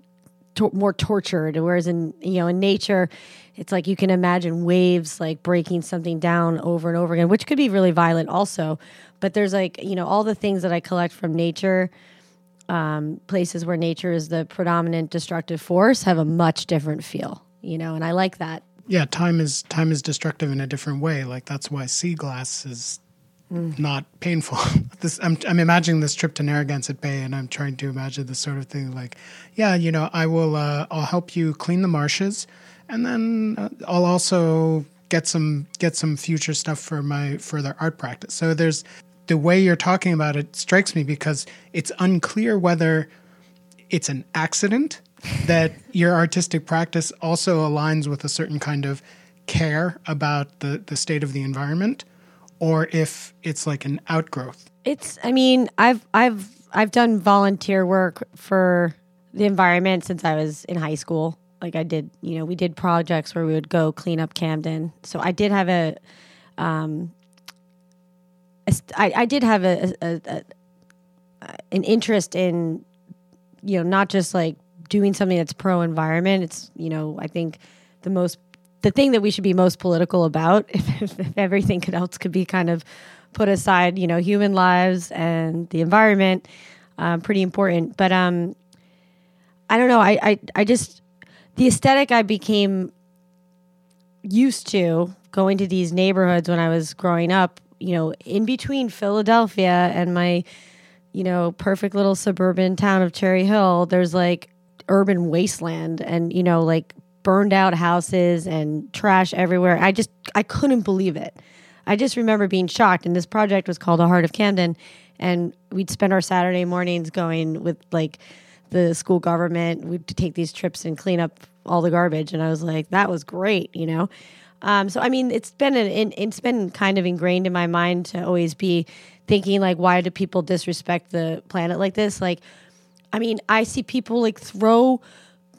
B: to- more tortured, whereas in you know in nature, it's like you can imagine waves like breaking something down over and over again, which could be really violent also. But there's like you know all the things that I collect from nature um, places where nature is the predominant destructive force have a much different feel, you know, and I like that.
A: Yeah, time is time is destructive in a different way. Like that's why sea glass is not painful. this I'm I'm imagining this trip to Narragansett Bay, and I'm trying to imagine this sort of thing. Like, yeah, you know, I will uh, I'll help you clean the marshes, and then uh, I'll also get some get some future stuff for my further art practice. So there's the way you're talking about it strikes me because it's unclear whether it's an accident that your artistic practice also aligns with a certain kind of care about the, the state of the environment or if it's like an outgrowth.
B: It's I mean, I've I've I've done volunteer work for the environment since I was in high school. Like I did, you know, we did projects where we would go clean up Camden. So I did have a um did have a, a, a an interest in you know, not just like doing something that's pro environment. It's, you know, I think the most the thing that we should be most political about if, if everything else could be kind of put aside you know human lives and the environment um, pretty important but um i don't know I, I i just the aesthetic i became used to going to these neighborhoods when i was growing up you know in between philadelphia and my you know perfect little suburban town of cherry hill there's like urban wasteland and you know like burned out houses and trash everywhere i just i couldn't believe it I just remember being shocked. And this project was called The Heart of Camden. And we'd spend our Saturday mornings going with like the school government. We'd take these trips and clean up all the garbage. And I was like, that was great, you know? Um, so, I mean, it's been an, it's been kind of ingrained in my mind to always be thinking like, why do people disrespect the planet like this? Like, I mean, I see people like throw,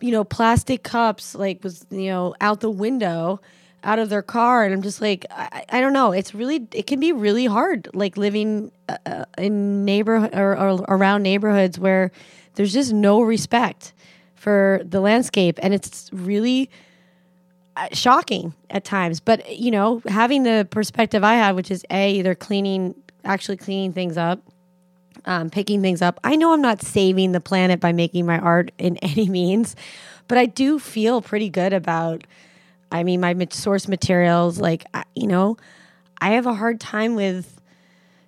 B: you know, plastic cups like was, you know, out the window out of their car and i'm just like i, I don't know. It's really it can be really hard like living uh, uh, in neighborhood or, or around neighborhoods where there's just no respect for the landscape and it's really uh, shocking at times. But you know having the perspective i have which is a either cleaning actually cleaning things up um, picking things up i know i'm not saving the planet by making my art in any means but i do feel pretty good about I mean, my source materials, like, you know, I have a hard time with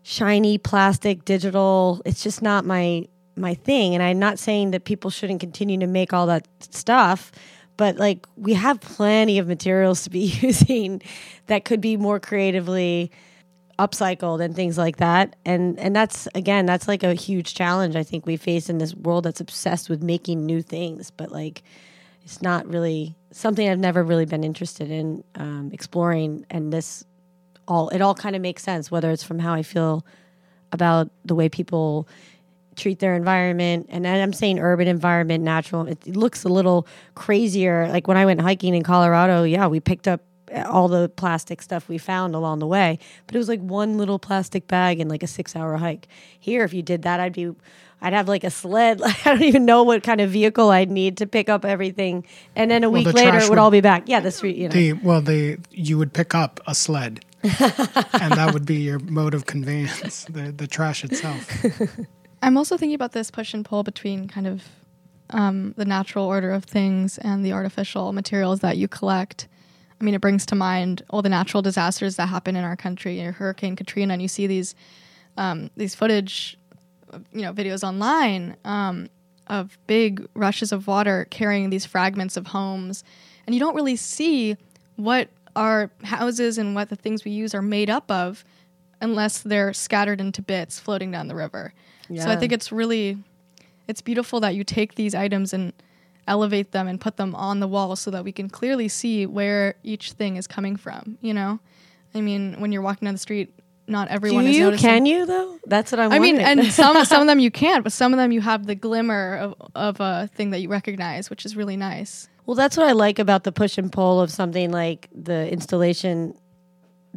B: shiny plastic, digital. It's just not my my thing. And I'm not saying that people shouldn't continue to make all that stuff, but like we have plenty of materials to be using that could be more creatively upcycled and things like that. And and that's again, that's like a huge challenge I think we face in this world that's obsessed with making new things, but like it's not really something I've never really been interested in um, exploring. And this all it all kind of makes sense, whether it's from how I feel about the way people treat their environment. And I'm saying urban environment, natural. It, it looks a little crazier. Like when I went hiking in Colorado, yeah, we picked up all the plastic stuff we found along the way, but it was like one little plastic bag in like a six hour hike. Here, if you did that, I'd be I'd have like a sled. I don't even know what kind of vehicle I'd need to pick up everything, and then a well, week the later it would, would, all be back. Yeah, the street. You know.
A: The, well, the you would pick up a sled, and that would be your mode of conveyance. The the trash itself.
C: I'm also thinking about this push and pull between kind of um, the natural order of things and the artificial materials that you collect. I mean, it brings to mind all the natural disasters that happen in our country. You know, Hurricane Katrina, and you see these um, these footage you know videos online um, of big rushes of water carrying these fragments of homes, and you don't really see what our houses and what the things we use are made up of unless they're scattered into bits floating down the river. Yeah. So I think it's really it's beautiful that you take these items and elevate them and put them on the wall so that we can clearly see where each thing is coming from, you know? I mean, when you're walking down the street, not everyone
B: Do
C: is
B: you?
C: noticing.
B: Can you though? That's what I'm.
C: I
B: mean,
C: and some some of them you can't, but some of them you have the glimmer of of a thing that you recognize, which is really nice.
B: Well, that's what I like about the push and pull of something like the installation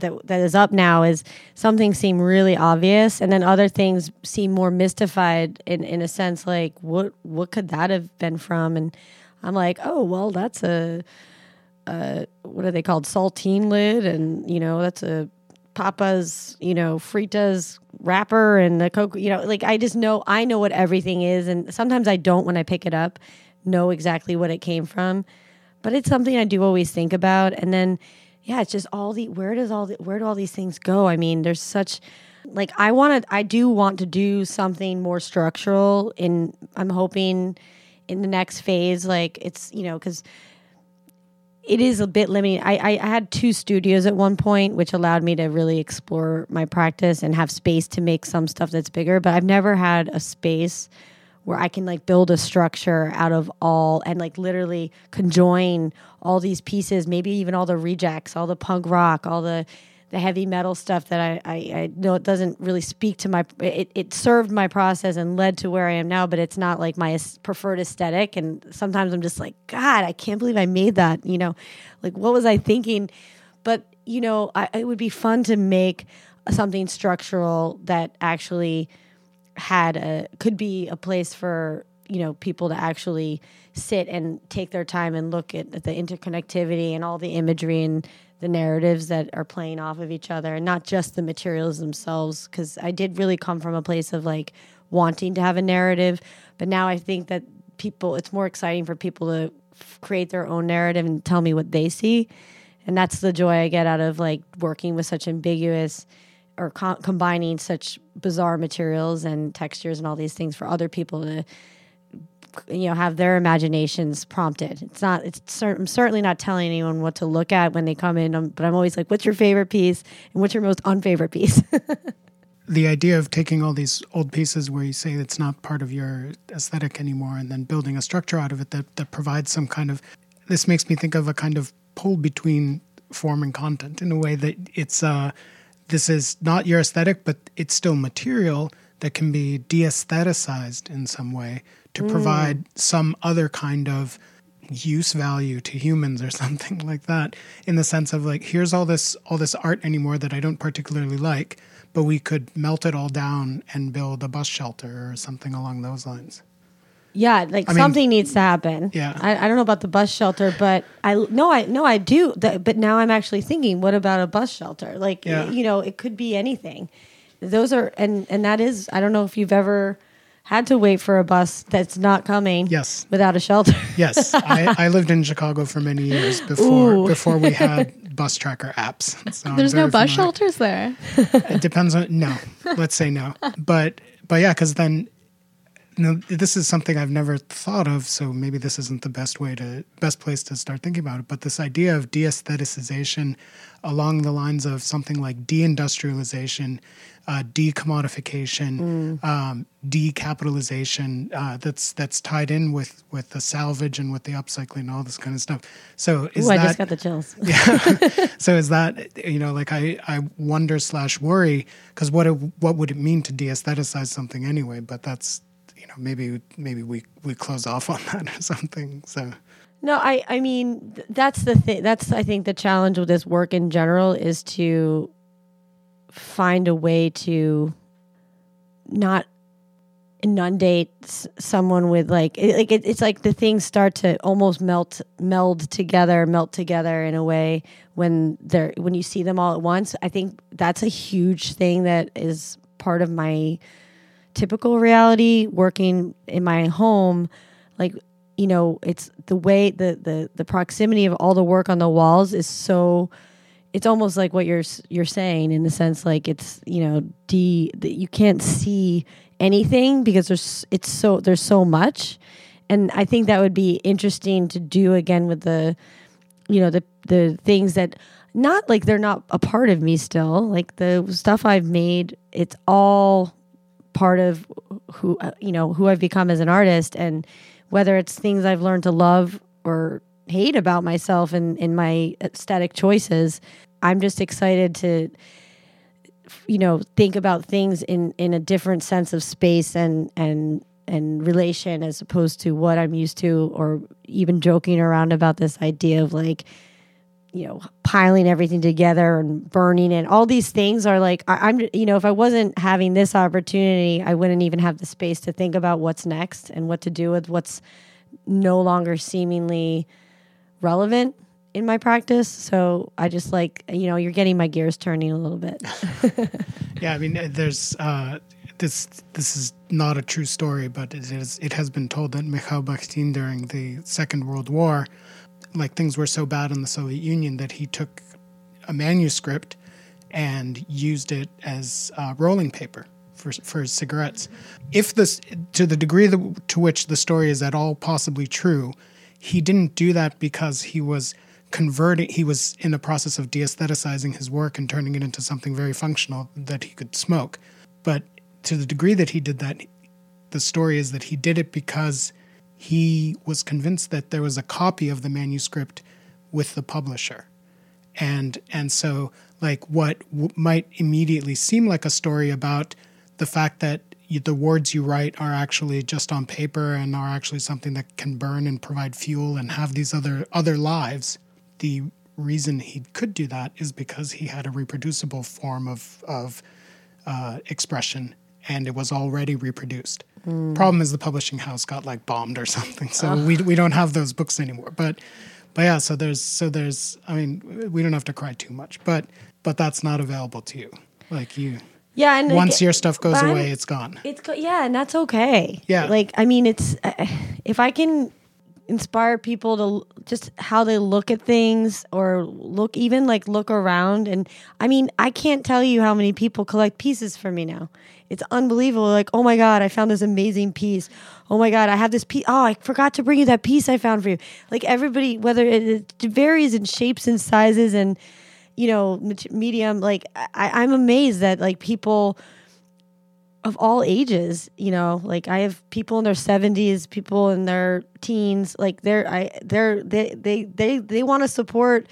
B: that that is up now. Is something seem really obvious, and then other things seem more mystified in in a sense. Like what what could that have been from? And I'm like, oh well, that's a. Uh, what are they called? Saltine lid, and you know that's a Papa's, you know, Fritas wrapper and the Coke, you know, like I just know, I know what everything is. And sometimes I don't, when I pick it up, know exactly what it came from. But it's something I do always think about. And then, yeah, it's just all the, where does all the, where do all these things go? I mean, there's such, like, I want to, I do want to do something more structural in, I'm hoping in the next phase, like it's, you know, because, it is a bit limiting. I, I, I, had two studios at one point, which allowed me to really explore my practice and have space to make some stuff that's bigger. But I've never had a space where I can like build a structure out of all and like literally conjoin all these pieces, maybe even all the rejects, all the punk rock, all the the heavy metal stuff that I, I, I, know it doesn't really speak to my it, it served my process and led to where I am now, but it's not like my preferred aesthetic. And sometimes I'm just like, God, I can't believe I made that. You know, like what was I thinking? But you know, I, it would be fun to make something structural that actually had a could be a place for you know people to actually sit and take their time and look at, at the interconnectivity and all the imagery and the narratives that are playing off of each other and not just the materials themselves. Because i did really come from a place of like wanting to have a narrative but now i think that people it's more exciting for people to f- create their own narrative and tell me what they see. And that's the joy i get out of like working with such ambiguous or co- combining such bizarre materials and textures and all these things for other people to you know have their imaginations prompted. It's not it's cer- i'm certainly not telling anyone what to look at when they come in. But i'm always like what's your favorite piece and what's your most unfavorite piece?
A: The idea of taking all these old pieces where you say it's not part of your aesthetic anymore and then building a structure out of it that, that provides some kind of this makes me think of a kind of pull between form and content in a way that it's uh this is not your aesthetic but it's still material that can be de-aestheticized in some way to mm. provide some other kind of use value to humans or something like that in the sense of like here's all this all this art anymore that I don't particularly like but we could melt it all down and build a bus shelter or something along those lines
B: Yeah, like
A: I mean-
B: something needs to happen.
A: Yeah.
B: I, I don't know about the bus shelter, but I no, I no, I do. Th- But now I'm actually thinking, what about a bus shelter? Like,
A: Yeah.
B: you know, it could be anything. Those are and and that is. I don't know if you've ever had to wait for a bus that's not coming.
A: Yes.
B: without a shelter.
A: yes I, I lived in Chicago for many years before
B: Ooh.
A: before we had bus tracker apps so
C: There's no bus
A: familiar.
C: shelters there.
A: It depends on no. Let's say no. But but yeah, because then no, this is something I've never thought of. So maybe this isn't the best way to best place to start thinking about it. But this idea of de-aestheticization along the lines of something like deindustrialization, uh, decommodification, um, decapitalization. Uh, that's that's tied in with with the salvage and with the upcycling and all this kind of stuff. So is
B: Ooh, I
A: that
B: just got the chills. yeah.
A: so is that you know like I I wonder slash worry because what it, what would it mean to de-aestheticize something anyway? But that's you know maybe maybe we we close off on that or something. So
B: No, I I mean that's the thing. That's I think the challenge with this work in general is to find a way to not inundate someone with like it, like it, it's like the things start to almost melt meld together melt together in a way when they're when you see them all at once i think that's a huge thing that is part of my typical reality working in my home like you know it's the way the the the proximity of all the work on the walls is so it's almost like what you're you're saying in the sense like it's you know d that you can't see anything because there's it's so there's so much. And i think that would be interesting to do again with the you know the the things that not like they're not a part of me still like the stuff i've made it's all part of who uh, you know who I've become as an artist. And whether it's things I've learned to love or hate about myself and in my aesthetic choices I'm just excited to you know think about things in in a different sense of space and and and relation as opposed to what I'm used to or even joking around about this idea of like you know piling everything together and burning it. All these things are like I, i'm you know if i wasn't having this opportunity i wouldn't even have the space to think about what's next and what to do with what's no longer seemingly relevant in my practice. So i just like you know you're getting my gears turning a little bit.
A: Yeah, I mean uh, there's uh, this this is not a true story, but it is it has been told that Mikhail Bakhtin during the Second World War, like things were so bad in the Soviet Union that he took a manuscript and used it as uh, rolling paper for for cigarettes. If this, to the degree that, to which the story is at all possibly true, he didn't do that because he was converting. He was in the process of de-aestheticizing his work and turning it into something very functional that he could smoke. But to the degree that he did that, the story is that he did it because he was convinced that there was a copy of the manuscript with the publisher. And and so like what w- might immediately seem like a story about the fact that the words you write are actually just on paper and are actually something that can burn and provide fuel and have these other other lives the reason he could do that is because he had a reproducible form of of uh, expression and it was already reproduced. Problem is the publishing house got like bombed or something, so we we don't have those books anymore. But but yeah, so there's so there's I mean we don't have to cry too much, but but that's not available to you. Like you
B: yeah and
A: once
B: like,
A: your stuff goes
B: I'm-
A: away, it's gone.
B: It's go- yeah, and that's okay.
A: Yeah.
B: like I mean, it's uh, if I can inspire people to just how they look at things or look even like look around and I mean, I can't tell you how many people collect pieces for me now. It's unbelievable. Like, oh my god, I found this amazing piece. Oh my god, I have this piece. Oh, I forgot to bring you that piece I found for you. Like everybody, whether it, it varies in shapes and sizes and you know medium. Like I, I'm amazed that like people of all ages you know like i have people in their 70s people in their teens like they're i they're they they they, they want to support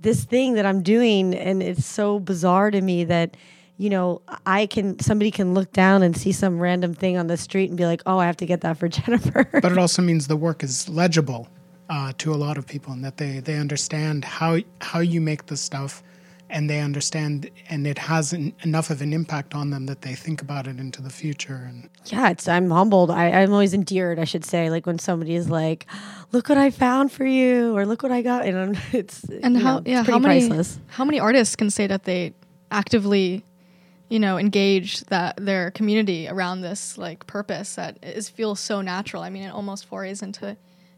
B: this thing that i'm doing and it's so bizarre to me that you know i can somebody can look down and see some random thing on the street and be like oh i have to get that for jennifer.
A: But it also means the work is legible uh, to a lot of people, and that they they understand how how you make the stuff, and they understand, and it has an, enough of an impact on them that they think about it into the future. And
B: Yeah, it's I'm humbled. I, I'm always endeared, I should say, like when somebody is like, "Look what I found for you," or "Look what I got," and I'm- it's
C: and how
B: know,
C: yeah how many
B: priceless.
C: how many artists can say that they actively you know engage that their community around this like purpose that is feels so natural i mean it almost forays into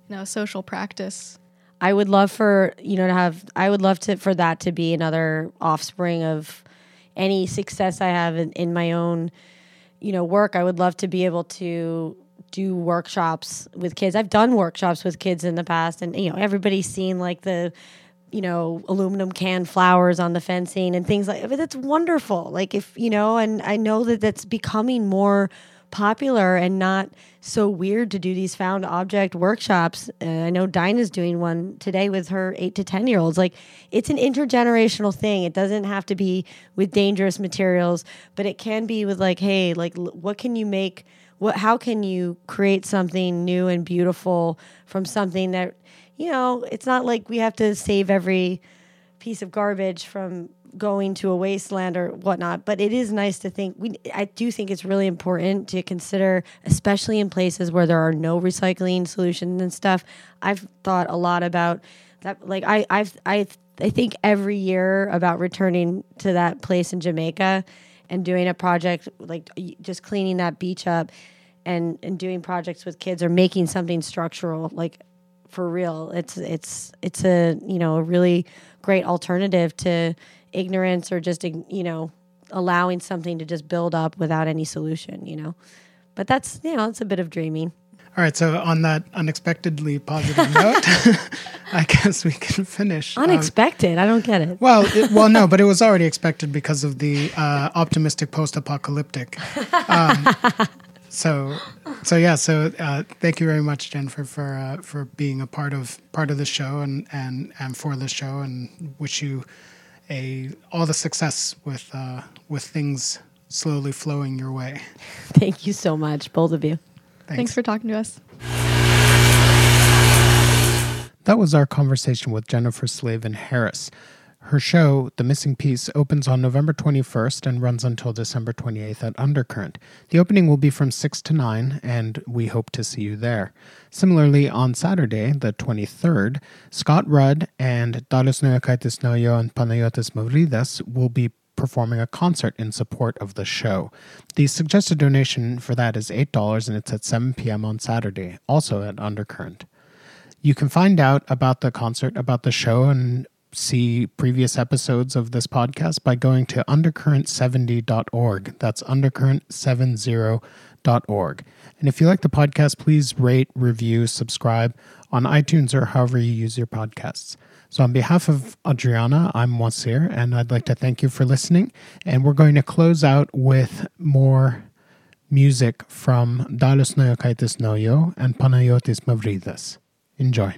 C: you know social practice
B: I would love for you know to have. I would love to for that to be another offspring of any success I have in, in my own, you know, work. I would love to be able to do workshops with kids. I've done workshops with kids in the past, and you know, everybody's seen like the, you know, aluminum can flowers on the fencing and things like. But that's wonderful. Like if you know, and I know that that's becoming more popular and not so weird to do these found object workshops. Uh, I know Dinah's doing one today with her eight to 10 year olds. Like, it's an intergenerational thing. It doesn't have to be with dangerous materials, but it can be with, like, hey, like, l- what can you make? What, how can you create something new and beautiful from something that, you know, it's not like we have to save every piece of garbage from going to a wasteland or whatnot. But it is nice to think. We I do think it's really important to consider, especially in places where there are no recycling solutions and stuff. I've thought a lot about that. Like I I've I I think every year about returning to that place in Jamaica and doing a project like just cleaning that beach up and and doing projects with kids or making something structural like for real. It's it's it's a you know a really great alternative to ignorance or just you know allowing something to just build up without any solution. You know, but that's you know it's a bit of dreaming.
A: all right, so on that unexpectedly positive note, I guess we can finish. Um,
B: Unexpected. I don't get it.
A: well, it, well, no, but it was already expected because of the uh, optimistic post-apocalyptic. Um, so, so yeah. So, uh, thank you very much, Jennifer, for uh, for being a part of part of the show and and and for the show, and wish you a all the success with uh, with things slowly flowing your way.
B: Thank you so much, both of you.
A: Thanks.
C: thanks for talking to us
A: That was our conversation with Jennifer Slavin Harris. Her show, The Missing Piece, opens on November 21st and runs until December 28th at Undercurrent. The opening will be from 6 to 9, and we hope to see you there. Similarly, on Saturday, the 23rd, Scott Rudd and Dalius Naujokaitis Naujo and Panayotis Mavridis will be performing a concert in support of the show. The suggested donation for that is $8 and it's at 7 p.m. on Saturday, also at Undercurrent. You can find out about the concert, about the show, and see previous episodes of this podcast by going to undercurrent70.org. That's undercurrent70.org. And if you like the podcast, please rate, review, subscribe on iTunes or however you use your podcasts. So, on behalf of Adriana, I'm Moisir, and I'd like to thank you for listening. And we're going to close out with more music from Dalius Naujokaitis Naujo and Panayotis Mavridis. Enjoy.